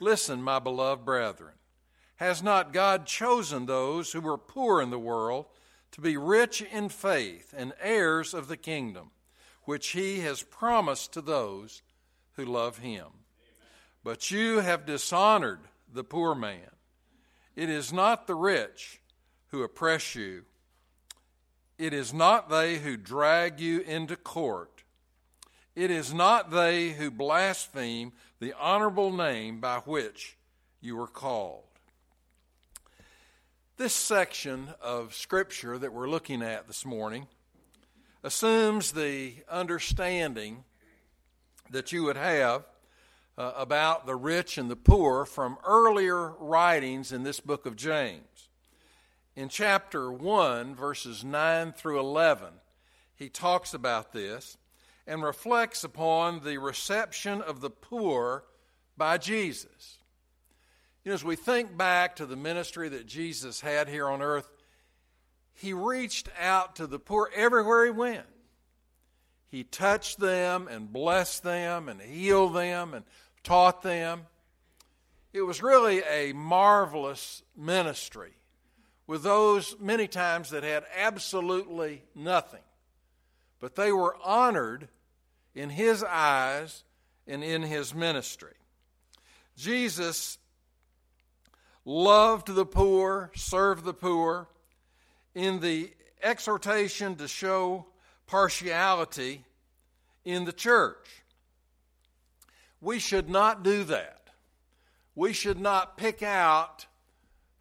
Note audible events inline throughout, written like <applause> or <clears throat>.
Listen, my beloved brethren. Has not God chosen those who were poor in the world to be rich in faith and heirs of the kingdom, which he has promised to those who love him? But you have dishonored the poor man. It is not the rich who oppress you, it is not they who drag you into court. It is not they who blaspheme the honorable name by which you were called. This section of Scripture that we're looking at this morning assumes the understanding that you would have uh, about the rich and the poor from earlier writings in this book of James. In chapter 1, verses 9 through 11, he talks about this and reflects upon the reception of the poor by Jesus. You know, as we think back to the ministry that Jesus had here on earth, he reached out to the poor everywhere he went. He touched them and blessed them and healed them and taught them. It was really a marvelous ministry with those many times that had absolutely nothing. But they were honored in his eyes and in his ministry. Jesus loved the poor, served the poor. In the exhortation to show partiality in the church, we should not do that. We should not pick out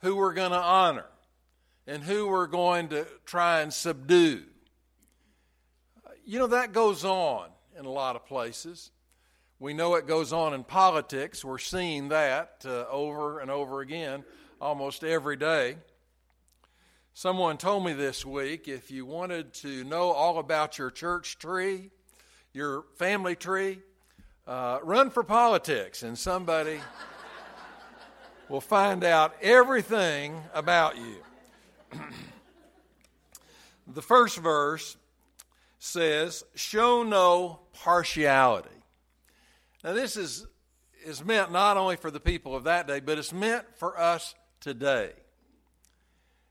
who we're going to honor and who we're going to try and subdue. You know, that goes on in a lot of places. We know it goes on in politics. We're seeing that uh, over and over again almost every day. Someone told me this week if you wanted to know all about your church tree, your family tree, uh, run for politics, and somebody <laughs> will find out everything about you. <clears throat> the first verse says, Show no partiality. Now, this is, is meant not only for the people of that day, but it's meant for us today.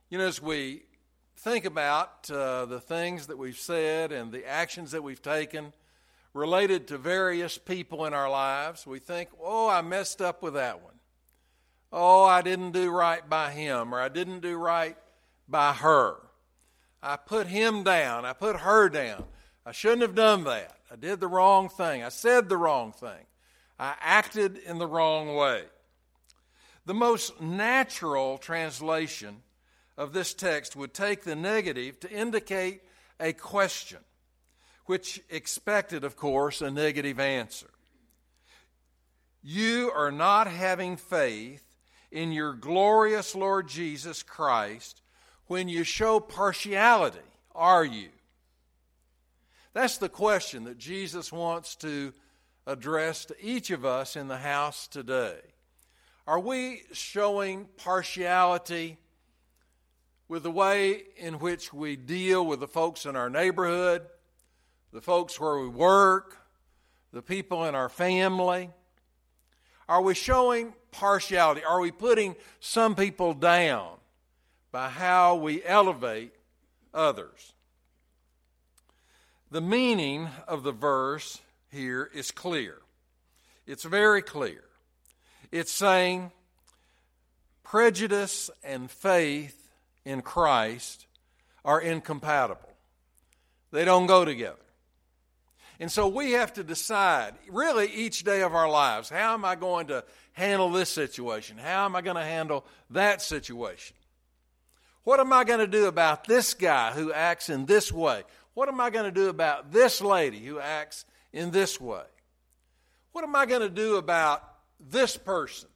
You know, as we think about uh, the things that we've said and the actions that we've taken related to various people in our lives, we think, oh, I messed up with that one. Oh, I didn't do right by him, or I didn't do right by her. I put him down. I put her down. I shouldn't have done that. I did the wrong thing. I said the wrong thing. I acted in the wrong way. The most natural translation of this text would take the negative to indicate a question, which expected, of course, a negative answer. You are not having faith in your glorious Lord Jesus Christ when you show partiality, are you? That's the question that Jesus wants to address to each of us in the house today. Are we showing partiality with the way in which we deal with the folks in our neighborhood, the folks where we work, the people in our family? Are we showing partiality? Are we putting some people down by how we elevate others? The meaning of the verse here is clear. It's very clear. It's saying prejudice and faith in Christ are incompatible, they don't go together. And so we have to decide, really, each day of our lives how am I going to handle this situation? How am I going to handle that situation? What am I going to do about this guy who acts in this way? What am I going to do about this lady who acts in this way? What am I going to do about this person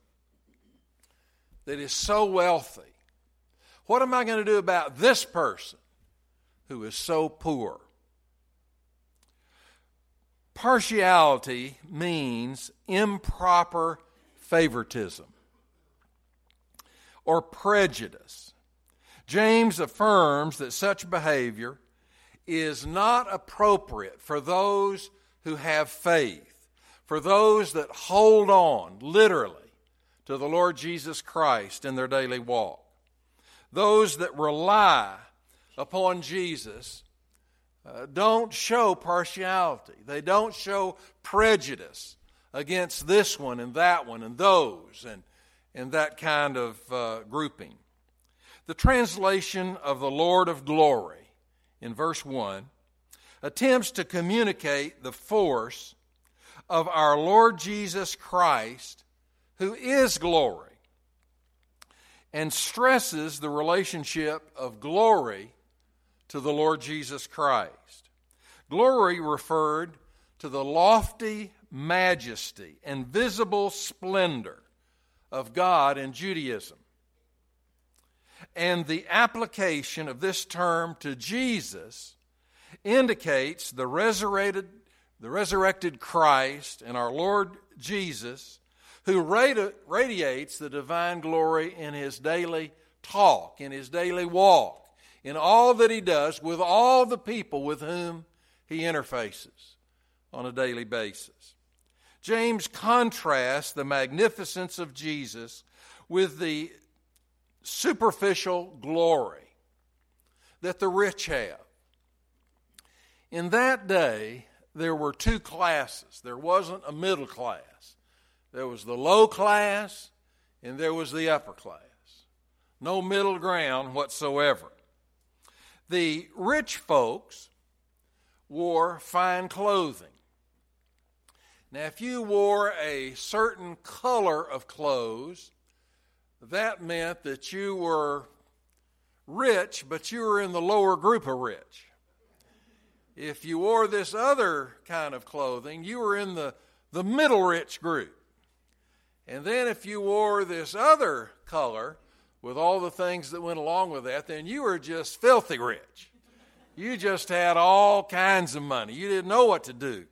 that is so wealthy? What am I going to do about this person who is so poor? Partiality means improper favoritism or prejudice. James affirms that such behavior is not appropriate for those who have faith, for those that hold on, literally, to the Lord Jesus Christ in their daily walk. Those that rely upon Jesus uh, don't show partiality, they don't show prejudice against this one and that one and those and, and that kind of uh, grouping. The translation of the Lord of glory in verse 1 attempts to communicate the force of our Lord Jesus Christ, who is glory, and stresses the relationship of glory to the Lord Jesus Christ. Glory referred to the lofty majesty and visible splendor of God in Judaism. And the application of this term to Jesus indicates the resurrected, the resurrected Christ and our Lord Jesus, who radi- radiates the divine glory in his daily talk, in his daily walk, in all that he does with all the people with whom he interfaces on a daily basis. James contrasts the magnificence of Jesus with the superficial glory that the rich have. In that day, there were two classes. There wasn't a middle class. There was the low class and there was the upper class. No middle ground whatsoever. The rich folks wore fine clothing. Now, if you wore a certain color of clothes, that meant that you were rich, but you were in the lower group of rich. If you wore this other kind of clothing, you were in the, the middle rich group. And then if you wore this other color with all the things that went along with that, then you were just filthy rich. You just had all kinds of money. You didn't know what to do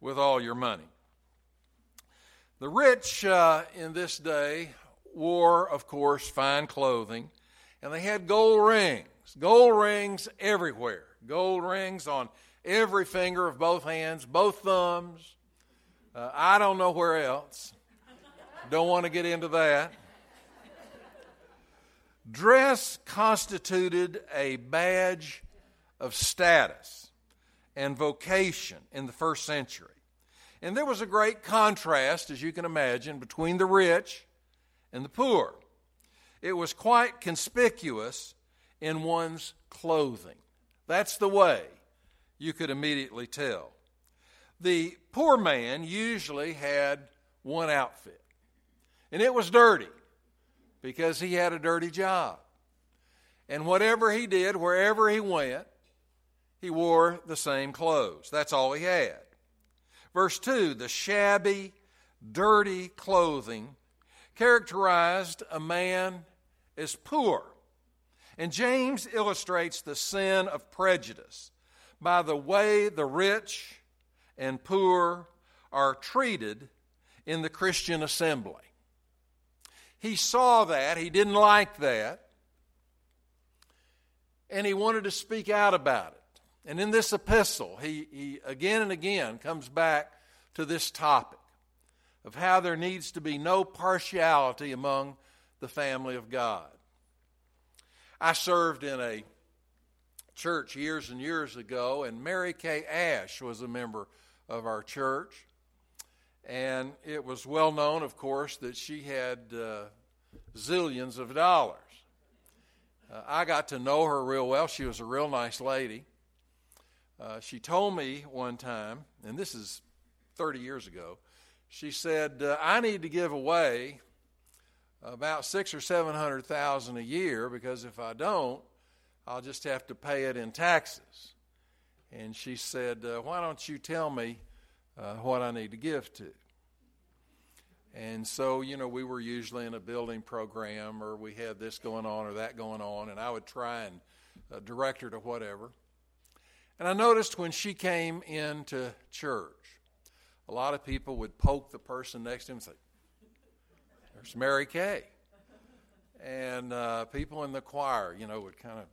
with all your money. The rich uh, in this day wore, of course, fine clothing, and they had gold rings. Gold rings everywhere. Gold rings on every finger of both hands, both thumbs. Uh, I don't know where else. Don't want to get into that. Dress constituted a badge of status and vocation in the first century. And there was a great contrast, as you can imagine, between the rich and the poor. It was quite conspicuous in one's clothing. That's the way you could immediately tell. The poor man usually had one outfit, and it was dirty because he had a dirty job. And whatever he did, wherever he went, he wore the same clothes. That's all he had. Verse 2 the shabby, dirty clothing characterized a man as poor. And James illustrates the sin of prejudice by the way the rich and poor are treated in the Christian assembly. He saw that, he didn't like that, and he wanted to speak out about it. And in this epistle, he, he again and again comes back to this topic of how there needs to be no partiality among the family of God. I served in a church years and years ago, and Mary Kay Ash was a member of our church. And it was well known, of course, that she had uh, zillions of dollars. Uh, I got to know her real well. She was a real nice lady. Uh, she told me one time, and this is 30 years ago, she said, uh, I need to give away about six or seven hundred thousand a year because if I don't, I'll just have to pay it in taxes. And she said, uh, Why don't you tell me uh, what I need to give to? And so, you know, we were usually in a building program or we had this going on or that going on, and I would try and uh, direct her to whatever. And I noticed when she came into church, a lot of people would poke the person next to him and say, There's Mary Kay. And uh, people in the choir, you know, would kind of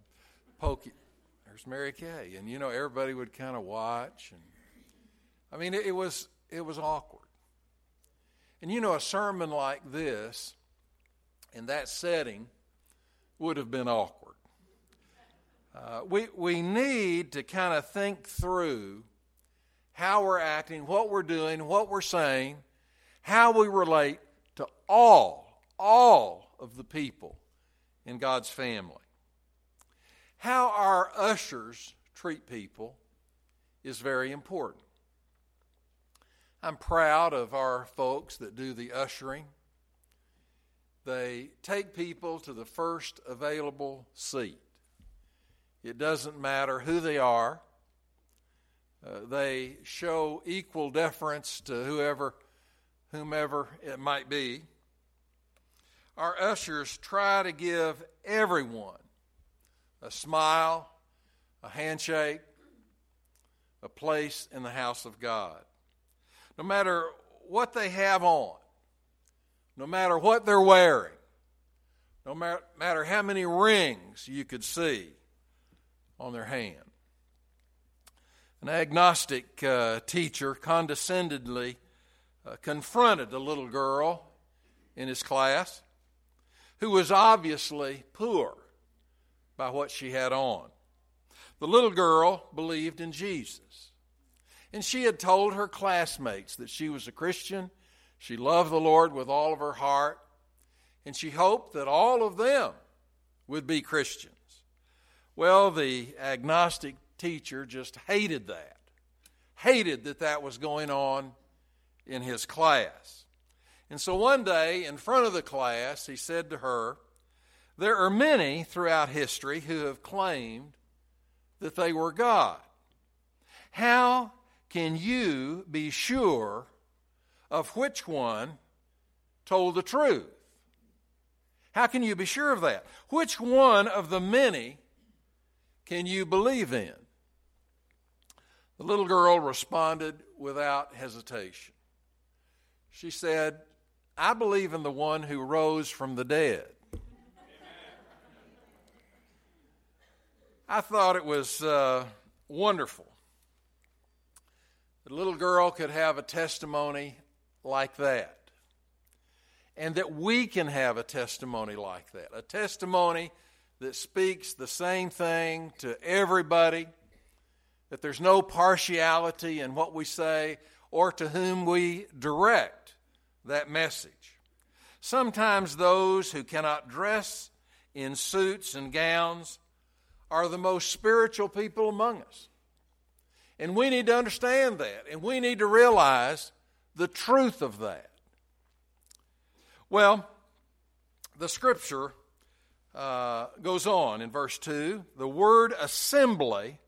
poke. There's Mary Kay, and you know everybody would kind of watch, and I mean it, it was it was awkward. And you know a sermon like this in that setting would have been awkward. Uh, we, we need to kind of think through how we're acting, what we're doing, what we're saying, how we relate to all, all of the people in God's family. How our ushers treat people is very important. I'm proud of our folks that do the ushering. They take people to the first available seat. It doesn't matter who they are. Uh, they show equal deference to whoever, whomever it might be. Our ushers try to give everyone a smile, a handshake, a place in the house of God. No matter what they have on, no matter what they're wearing, no matter how many rings you could see on their hand. An agnostic uh, teacher condescendingly uh, confronted a little girl in his class who was obviously poor by what she had on. The little girl believed in Jesus. And she had told her classmates that she was a Christian, she loved the Lord with all of her heart, and she hoped that all of them would be Christians. Well, the agnostic teacher just hated that, hated that that was going on in his class. And so one day, in front of the class, he said to her, There are many throughout history who have claimed that they were God. How can you be sure of which one told the truth? How can you be sure of that? Which one of the many can you believe in? The little girl responded without hesitation. She said, I believe in the one who rose from the dead. I thought it was uh, wonderful the little girl could have a testimony like that. And that we can have a testimony like that. A testimony that speaks the same thing to everybody, that there's no partiality in what we say or to whom we direct that message. Sometimes those who cannot dress in suits and gowns are the most spiritual people among us. And we need to understand that, and we need to realize the truth of that. Well, the scripture uh, goes on in verse 2. The word assembly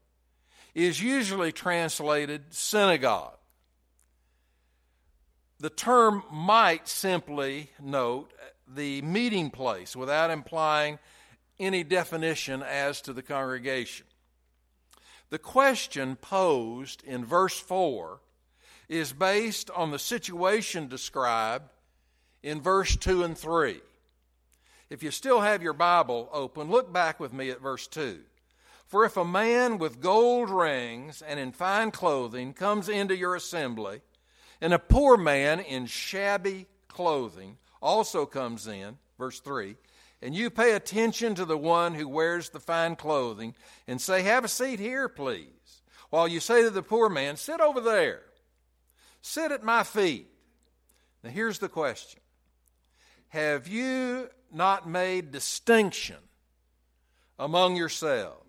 is usually translated synagogue. The term might simply note the meeting place without implying any definition as to the congregation. The question posed in verse 4 is based on the situation described in verse 2 and 3. If you still have your Bible open, look back with me at verse 2. For if a man with gold rings and in fine clothing comes into your assembly, and a poor man in shabby clothing also comes in, verse 3, and you pay attention to the one who wears the fine clothing and say, Have a seat here, please. While you say to the poor man, Sit over there, sit at my feet. Now, here's the question Have you not made distinction among yourselves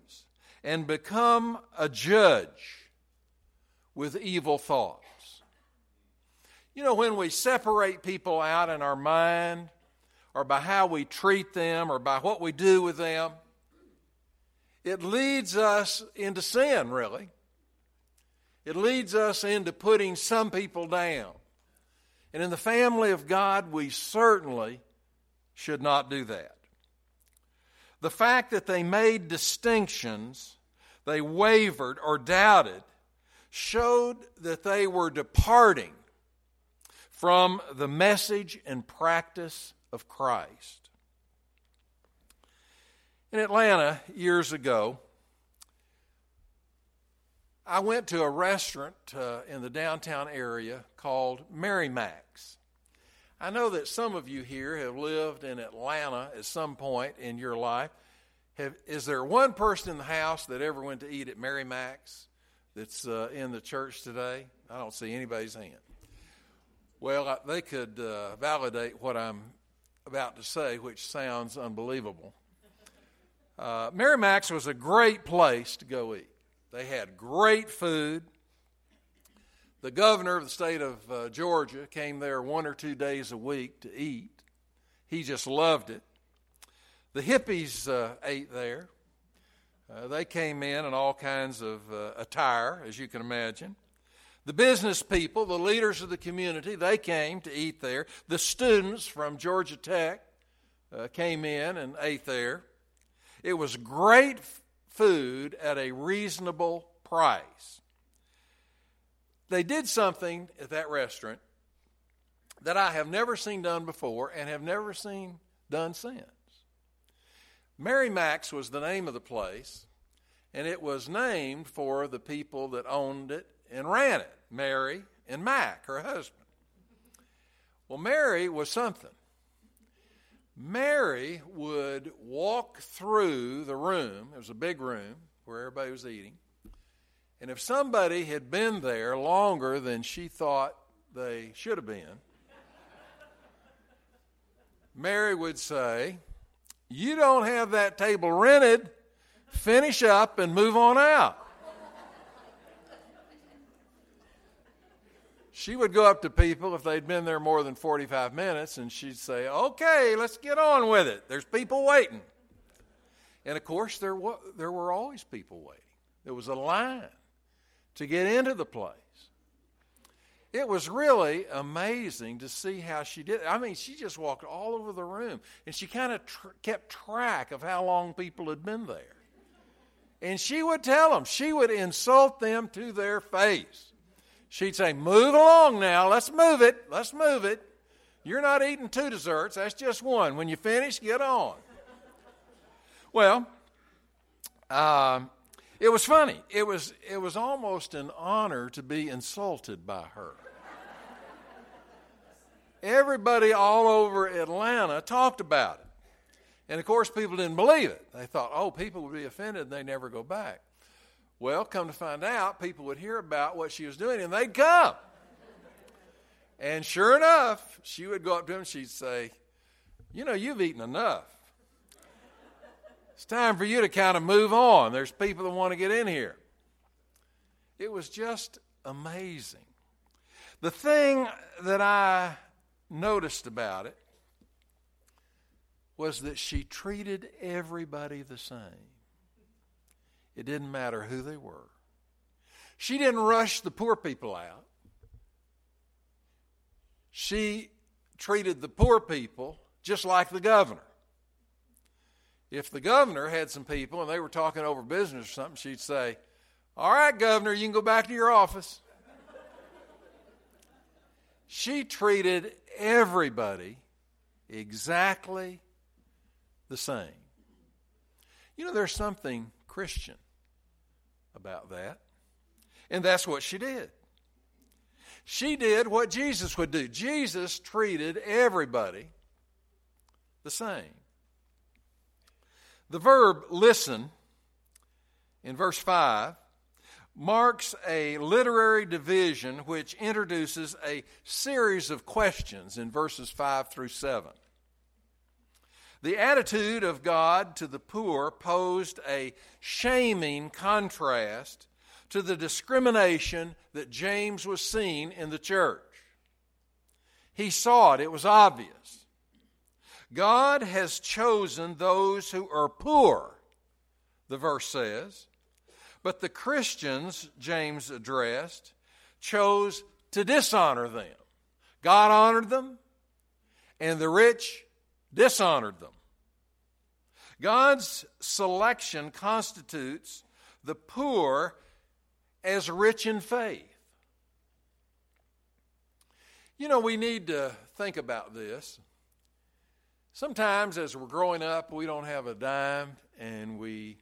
and become a judge with evil thoughts? You know, when we separate people out in our mind, or by how we treat them or by what we do with them, it leads us into sin, really. It leads us into putting some people down. And in the family of God, we certainly should not do that. The fact that they made distinctions, they wavered or doubted, showed that they were departing from the message and practice of Christ. In Atlanta years ago, I went to a restaurant uh, in the downtown area called Mary Mac's. I know that some of you here have lived in Atlanta at some point in your life. Have, is there one person in the house that ever went to eat at Mary Mac's that's uh, in the church today? I don't see anybody's hand. Well, I, they could uh, validate what I'm about to say, which sounds unbelievable. Uh, Mary Mac's was a great place to go eat. They had great food. The governor of the state of uh, Georgia came there one or two days a week to eat. He just loved it. The hippies uh, ate there. Uh, they came in in all kinds of uh, attire, as you can imagine. The business people, the leaders of the community, they came to eat there. The students from Georgia Tech uh, came in and ate there. It was great food at a reasonable price. They did something at that restaurant that I have never seen done before and have never seen done since. Mary Mac's was the name of the place, and it was named for the people that owned it and ran it Mary and Mac, her husband. Well, Mary was something. Mary would walk through the room, it was a big room where everybody was eating, and if somebody had been there longer than she thought they should have been, Mary would say, You don't have that table rented. Finish up and move on out. she would go up to people if they'd been there more than 45 minutes and she'd say, Okay, let's get on with it. There's people waiting. And of course, there, wa- there were always people waiting. There was a line to get into the place. It was really amazing to see how she did. I mean, she just walked all over the room and she kind of tr- kept track of how long people had been there. And she would tell them, she would insult them to their face. She'd say, Move along now, let's move it, let's move it. You're not eating two desserts, that's just one. When you finish, get on. Well, um, it was funny. It was, it was almost an honor to be insulted by her. Everybody all over Atlanta talked about it. And of course, people didn't believe it. They thought, oh, people would be offended and they never go back. Well, come to find out, people would hear about what she was doing and they'd come. And sure enough, she would go up to him and she'd say, You know, you've eaten enough. It's time for you to kind of move on. There's people that want to get in here. It was just amazing. The thing that I noticed about it was that she treated everybody the same. It didn't matter who they were. She didn't rush the poor people out. She treated the poor people just like the governor. If the governor had some people and they were talking over business or something, she'd say, All right, governor, you can go back to your office. she treated everybody exactly the same. You know, there's something Christian about that. And that's what she did. She did what Jesus would do. Jesus treated everybody the same. The verb listen in verse 5 marks a literary division which introduces a series of questions in verses 5 through 7. The attitude of God to the poor posed a shaming contrast to the discrimination that James was seeing in the church. He saw it, it was obvious. God has chosen those who are poor, the verse says. But the Christians, James addressed, chose to dishonor them. God honored them, and the rich dishonored them. God's selection constitutes the poor as rich in faith. You know, we need to think about this. Sometimes, as we're growing up, we don't have a dime and we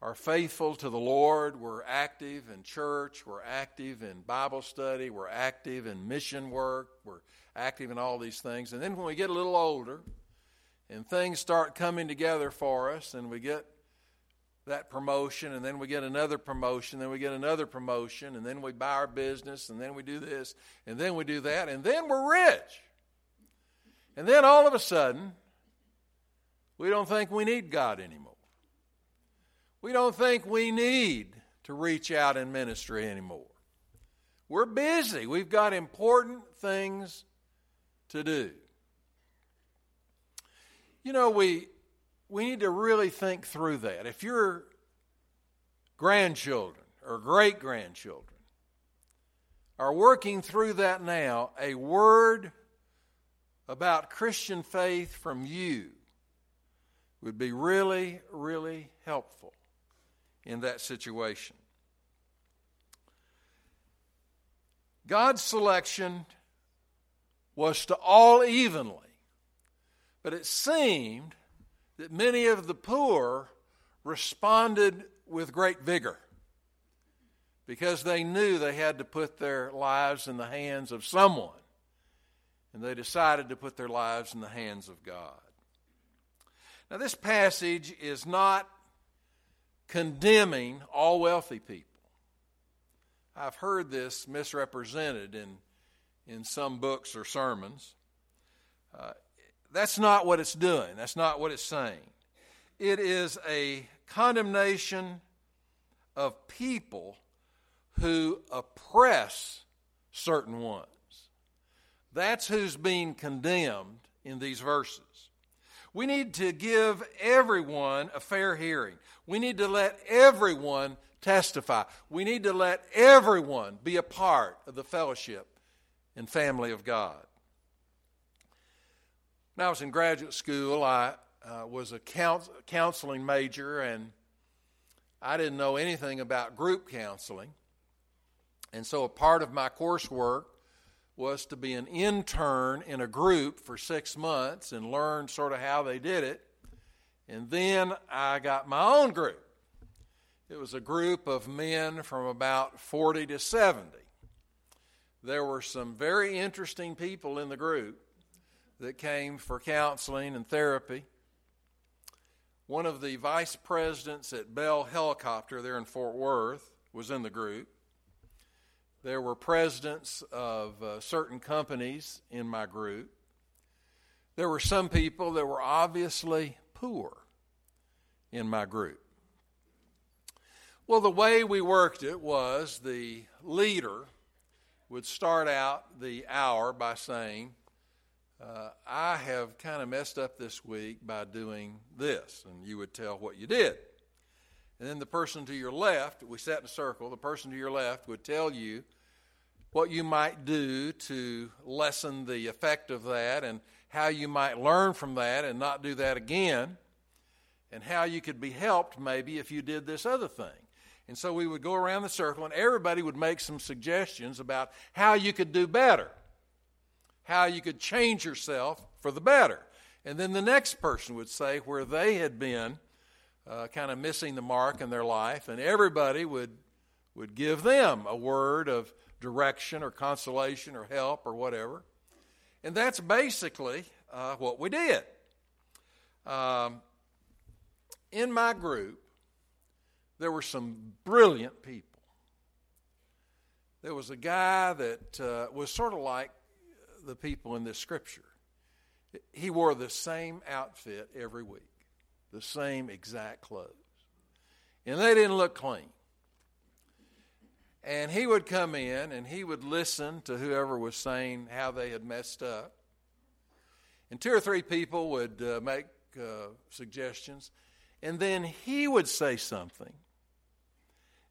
are faithful to the Lord. We're active in church. We're active in Bible study. We're active in mission work. We're active in all these things. And then when we get a little older and things start coming together for us and we get that promotion and then we get another promotion, then we get another promotion, and then we buy our business, and then we do this, and then we do that, and then we're rich. And then all of a sudden, we don't think we need God anymore. We don't think we need to reach out in ministry anymore. We're busy. We've got important things to do. You know, we we need to really think through that. If your grandchildren or great grandchildren are working through that now, a word about Christian faith from you would be really, really helpful in that situation. God's selection was to all evenly, but it seemed that many of the poor responded with great vigor because they knew they had to put their lives in the hands of someone, and they decided to put their lives in the hands of God. Now, this passage is not condemning all wealthy people. I've heard this misrepresented in, in some books or sermons. Uh, that's not what it's doing. That's not what it's saying. It is a condemnation of people who oppress certain ones. That's who's being condemned in these verses. We need to give everyone a fair hearing. We need to let everyone testify. We need to let everyone be a part of the fellowship and family of God. When I was in graduate school, I uh, was a counseling major, and I didn't know anything about group counseling. And so, a part of my coursework was to be an intern in a group for six months and learn sort of how they did it. And then I got my own group. It was a group of men from about 40 to 70. There were some very interesting people in the group that came for counseling and therapy. One of the vice presidents at Bell Helicopter there in Fort Worth was in the group. There were presidents of uh, certain companies in my group. There were some people that were obviously poor in my group. Well, the way we worked it was the leader would start out the hour by saying, uh, I have kind of messed up this week by doing this. And you would tell what you did. And then the person to your left, we sat in a circle, the person to your left would tell you what you might do to lessen the effect of that and how you might learn from that and not do that again, and how you could be helped maybe if you did this other thing. And so we would go around the circle, and everybody would make some suggestions about how you could do better how you could change yourself for the better. And then the next person would say where they had been uh, kind of missing the mark in their life, and everybody would, would give them a word of direction or consolation or help or whatever. And that's basically uh, what we did. Um, in my group, there were some brilliant people. There was a guy that uh, was sort of like the people in this scripture. He wore the same outfit every week, the same exact clothes. And they didn't look clean. And he would come in and he would listen to whoever was saying how they had messed up. And two or three people would uh, make uh, suggestions. And then he would say something.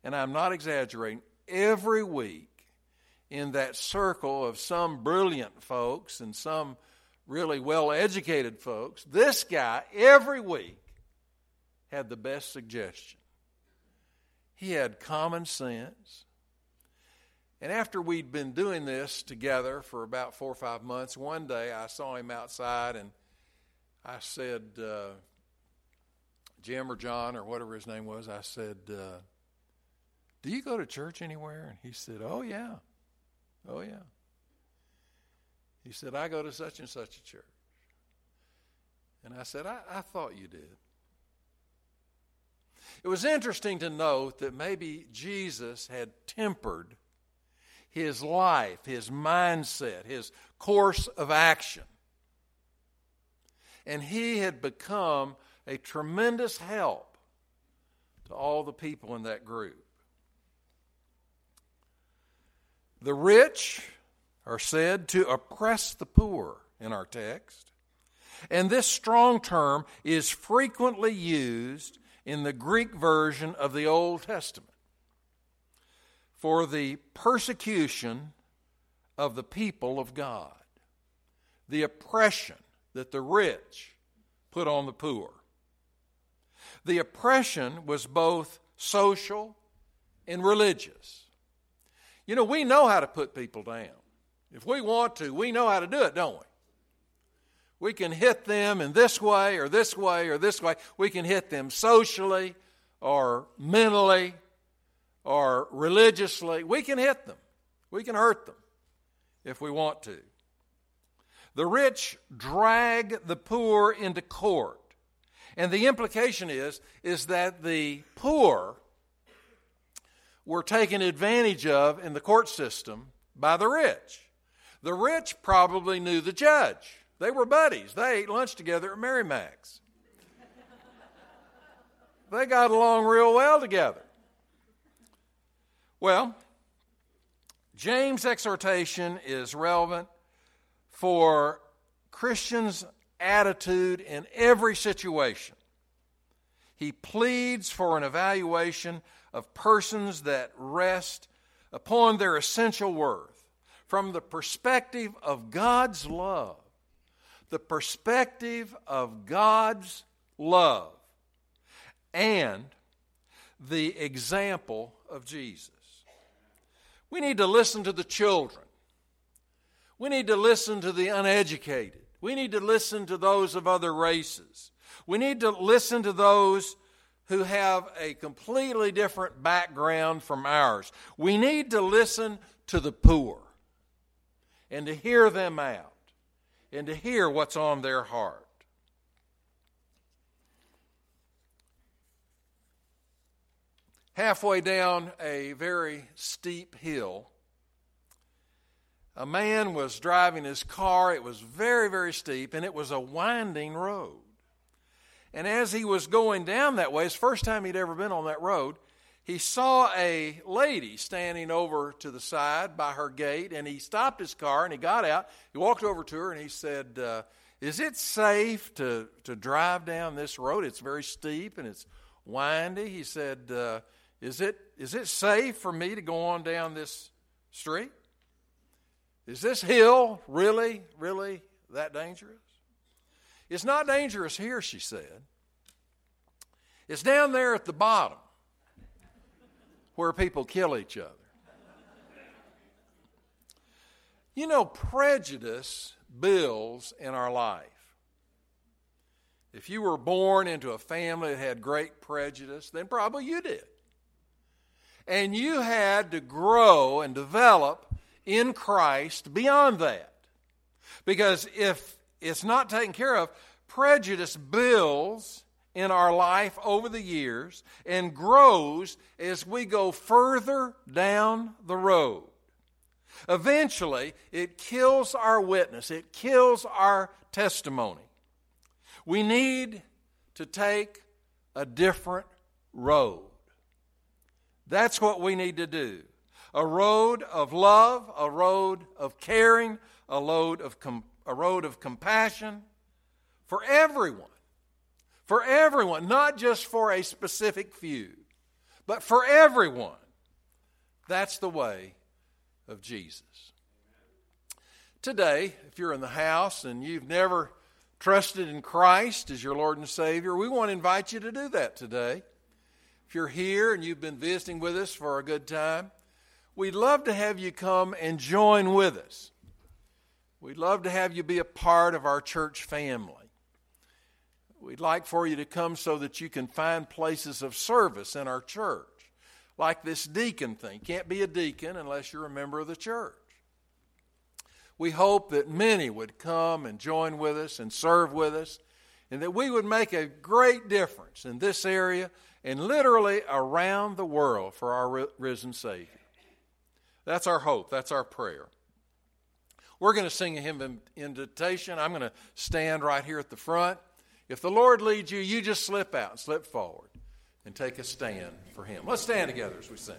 And I'm not exaggerating. Every week, in that circle of some brilliant folks and some really well educated folks, this guy every week had the best suggestion. He had common sense. And after we'd been doing this together for about four or five months, one day I saw him outside and I said, uh, Jim or John or whatever his name was, I said, uh, Do you go to church anywhere? And he said, Oh, yeah. Oh, yeah. He said, I go to such and such a church. And I said, I, I thought you did. It was interesting to note that maybe Jesus had tempered his life, his mindset, his course of action. And he had become a tremendous help to all the people in that group. The rich are said to oppress the poor in our text. And this strong term is frequently used in the Greek version of the Old Testament for the persecution of the people of God, the oppression that the rich put on the poor. The oppression was both social and religious. You know, we know how to put people down. If we want to, we know how to do it, don't we? We can hit them in this way or this way or this way. We can hit them socially or mentally or religiously. We can hit them. We can hurt them if we want to. The rich drag the poor into court. And the implication is, is that the poor were taken advantage of in the court system by the rich. The rich probably knew the judge. They were buddies. They ate lunch together at Mary Mac's. they got along real well together. Well, James' exhortation is relevant for Christians' attitude in every situation. He pleads for an evaluation of persons that rest upon their essential worth from the perspective of God's love the perspective of God's love and the example of Jesus. We need to listen to the children. We need to listen to the uneducated. We need to listen to those of other races. We need to listen to those who have a completely different background from ours. We need to listen to the poor and to hear them out and to hear what's on their heart. Halfway down a very steep hill, a man was driving his car. It was very, very steep, and it was a winding road. And as he was going down that way, the first time he'd ever been on that road, he saw a lady standing over to the side by her gate, and he stopped his car and he got out. He walked over to her and he said, uh, Is it safe to, to drive down this road? It's very steep and it's windy. He said, uh, is, it, is it safe for me to go on down this street? Is this hill really, really that dangerous? It's not dangerous here, she said. It's down there at the bottom where people kill each other. You know, prejudice builds in our life. If you were born into a family that had great prejudice, then probably you did. And you had to grow and develop in Christ beyond that. Because if it's not taken care of, prejudice builds in our life over the years and grows as we go further down the road. Eventually, it kills our witness, it kills our testimony. We need to take a different road. That's what we need to do. A road of love, a road of caring, a road of, com- a road of compassion for everyone for everyone, not just for a specific few, but for everyone. That's the way of Jesus. Today, if you're in the house and you've never trusted in Christ as your Lord and Savior, we want to invite you to do that today. If you're here and you've been visiting with us for a good time, we'd love to have you come and join with us. We'd love to have you be a part of our church family We'd like for you to come so that you can find places of service in our church, like this deacon thing. Can't be a deacon unless you're a member of the church. We hope that many would come and join with us and serve with us, and that we would make a great difference in this area and literally around the world for our risen Savior. That's our hope. That's our prayer. We're going to sing a hymn of invitation. I'm going to stand right here at the front. If the Lord leads you, you just slip out, slip forward, and take a stand for Him. Let's stand together as we sing.